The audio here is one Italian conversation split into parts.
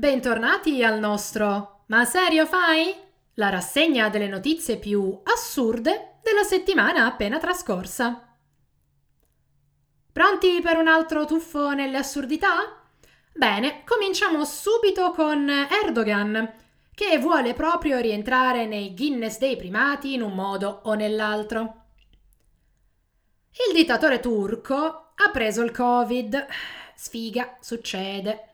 Bentornati al nostro Ma serio fai? La rassegna delle notizie più assurde della settimana appena trascorsa. Pronti per un altro tuffo nelle assurdità? Bene, cominciamo subito con Erdogan, che vuole proprio rientrare nei Guinness dei primati in un modo o nell'altro. Il dittatore turco ha preso il Covid. Sfiga, succede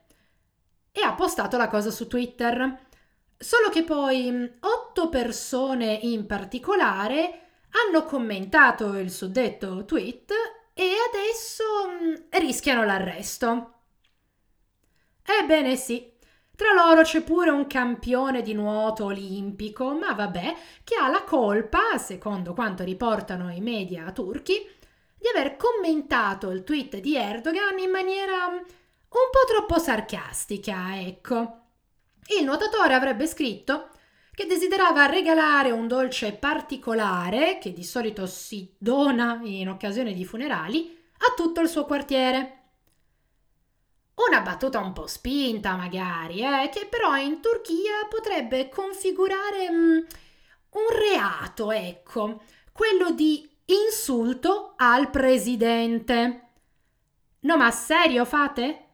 e ha postato la cosa su Twitter. Solo che poi mm, otto persone in particolare hanno commentato il suddetto tweet e adesso mm, rischiano l'arresto. Ebbene sì, tra loro c'è pure un campione di nuoto olimpico, ma vabbè, che ha la colpa, secondo quanto riportano i media turchi, di aver commentato il tweet di Erdogan in maniera un po' troppo sarcastica, ecco. Il nuotatore avrebbe scritto che desiderava regalare un dolce particolare, che di solito si dona in occasione di funerali, a tutto il suo quartiere. Una battuta un po' spinta, magari, eh, che però in Turchia potrebbe configurare mm, un reato, ecco, quello di insulto al presidente. No, ma serio fate?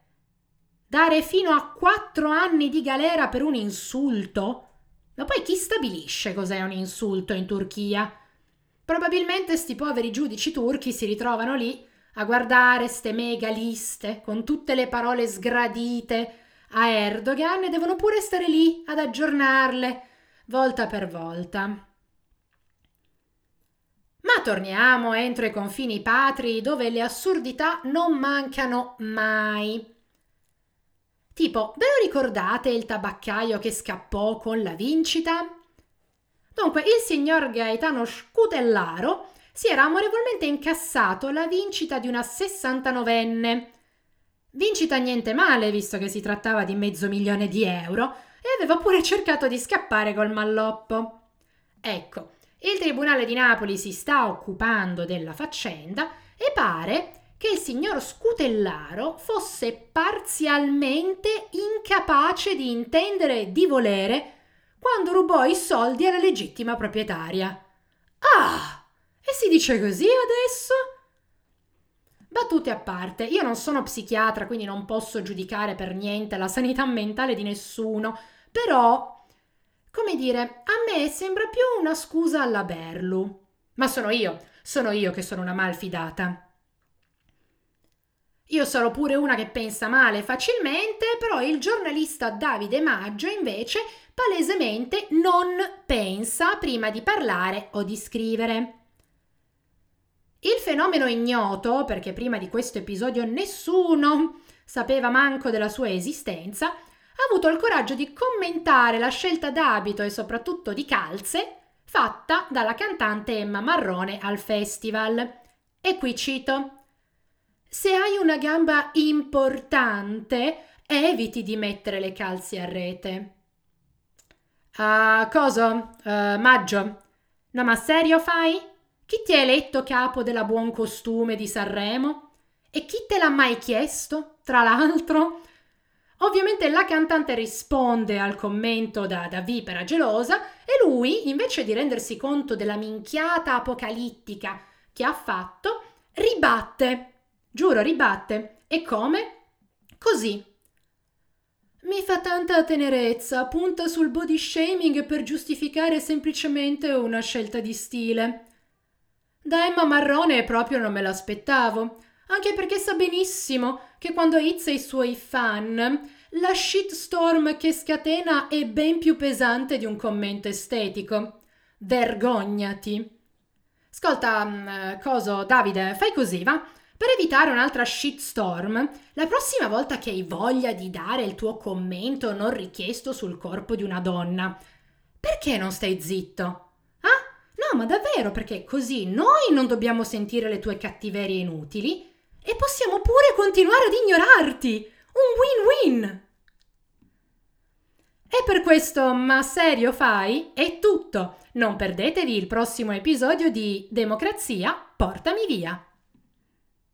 Dare fino a quattro anni di galera per un insulto? Ma poi chi stabilisce cos'è un insulto in Turchia? Probabilmente sti poveri giudici turchi si ritrovano lì a guardare ste mega liste con tutte le parole sgradite a Erdogan e devono pure stare lì ad aggiornarle volta per volta. Ma torniamo entro i confini patri dove le assurdità non mancano mai. Tipo, ve lo ricordate il tabaccaio che scappò con la vincita? Dunque, il signor Gaetano Scutellaro si era amorevolmente incassato la vincita di una 69enne. Vincita niente male, visto che si trattava di mezzo milione di euro, e aveva pure cercato di scappare col malloppo. Ecco, il Tribunale di Napoli si sta occupando della faccenda e pare che il signor Scutellaro fosse parzialmente incapace di intendere di volere quando rubò i soldi alla legittima proprietaria. Ah! E si dice così adesso? Battute a parte, io non sono psichiatra, quindi non posso giudicare per niente la sanità mentale di nessuno, però, come dire, a me sembra più una scusa alla Berlu. Ma sono io, sono io che sono una malfidata. Io sarò pure una che pensa male facilmente, però il giornalista Davide Maggio invece palesemente non pensa prima di parlare o di scrivere. Il fenomeno ignoto, perché prima di questo episodio nessuno sapeva manco della sua esistenza, ha avuto il coraggio di commentare la scelta d'abito e soprattutto di calze fatta dalla cantante Emma Marrone al festival. E qui cito se hai una gamba importante, eviti di mettere le calze a rete. Ah, coso? Uh, maggio. No, ma serio fai? Chi ti ha eletto capo della buon costume di Sanremo? E chi te l'ha mai chiesto, tra l'altro? Ovviamente la cantante risponde al commento da, da vipera gelosa e lui, invece di rendersi conto della minchiata apocalittica che ha fatto, ribatte Giuro, ribatte. E come? Così. Mi fa tanta tenerezza, punta sul body shaming per giustificare semplicemente una scelta di stile. Da Emma Marrone proprio non me l'aspettavo, anche perché sa benissimo che quando izza i suoi fan, la shitstorm che scatena è ben più pesante di un commento estetico. Vergognati. Ascolta, mm, coso, Davide, fai così, va? Per evitare un'altra shitstorm, la prossima volta che hai voglia di dare il tuo commento non richiesto sul corpo di una donna, perché non stai zitto? Ah? No, ma davvero, perché così noi non dobbiamo sentire le tue cattiverie inutili e possiamo pure continuare ad ignorarti. Un win-win! E per questo, ma serio fai? È tutto. Non perdetevi il prossimo episodio di Democrazia, portami via.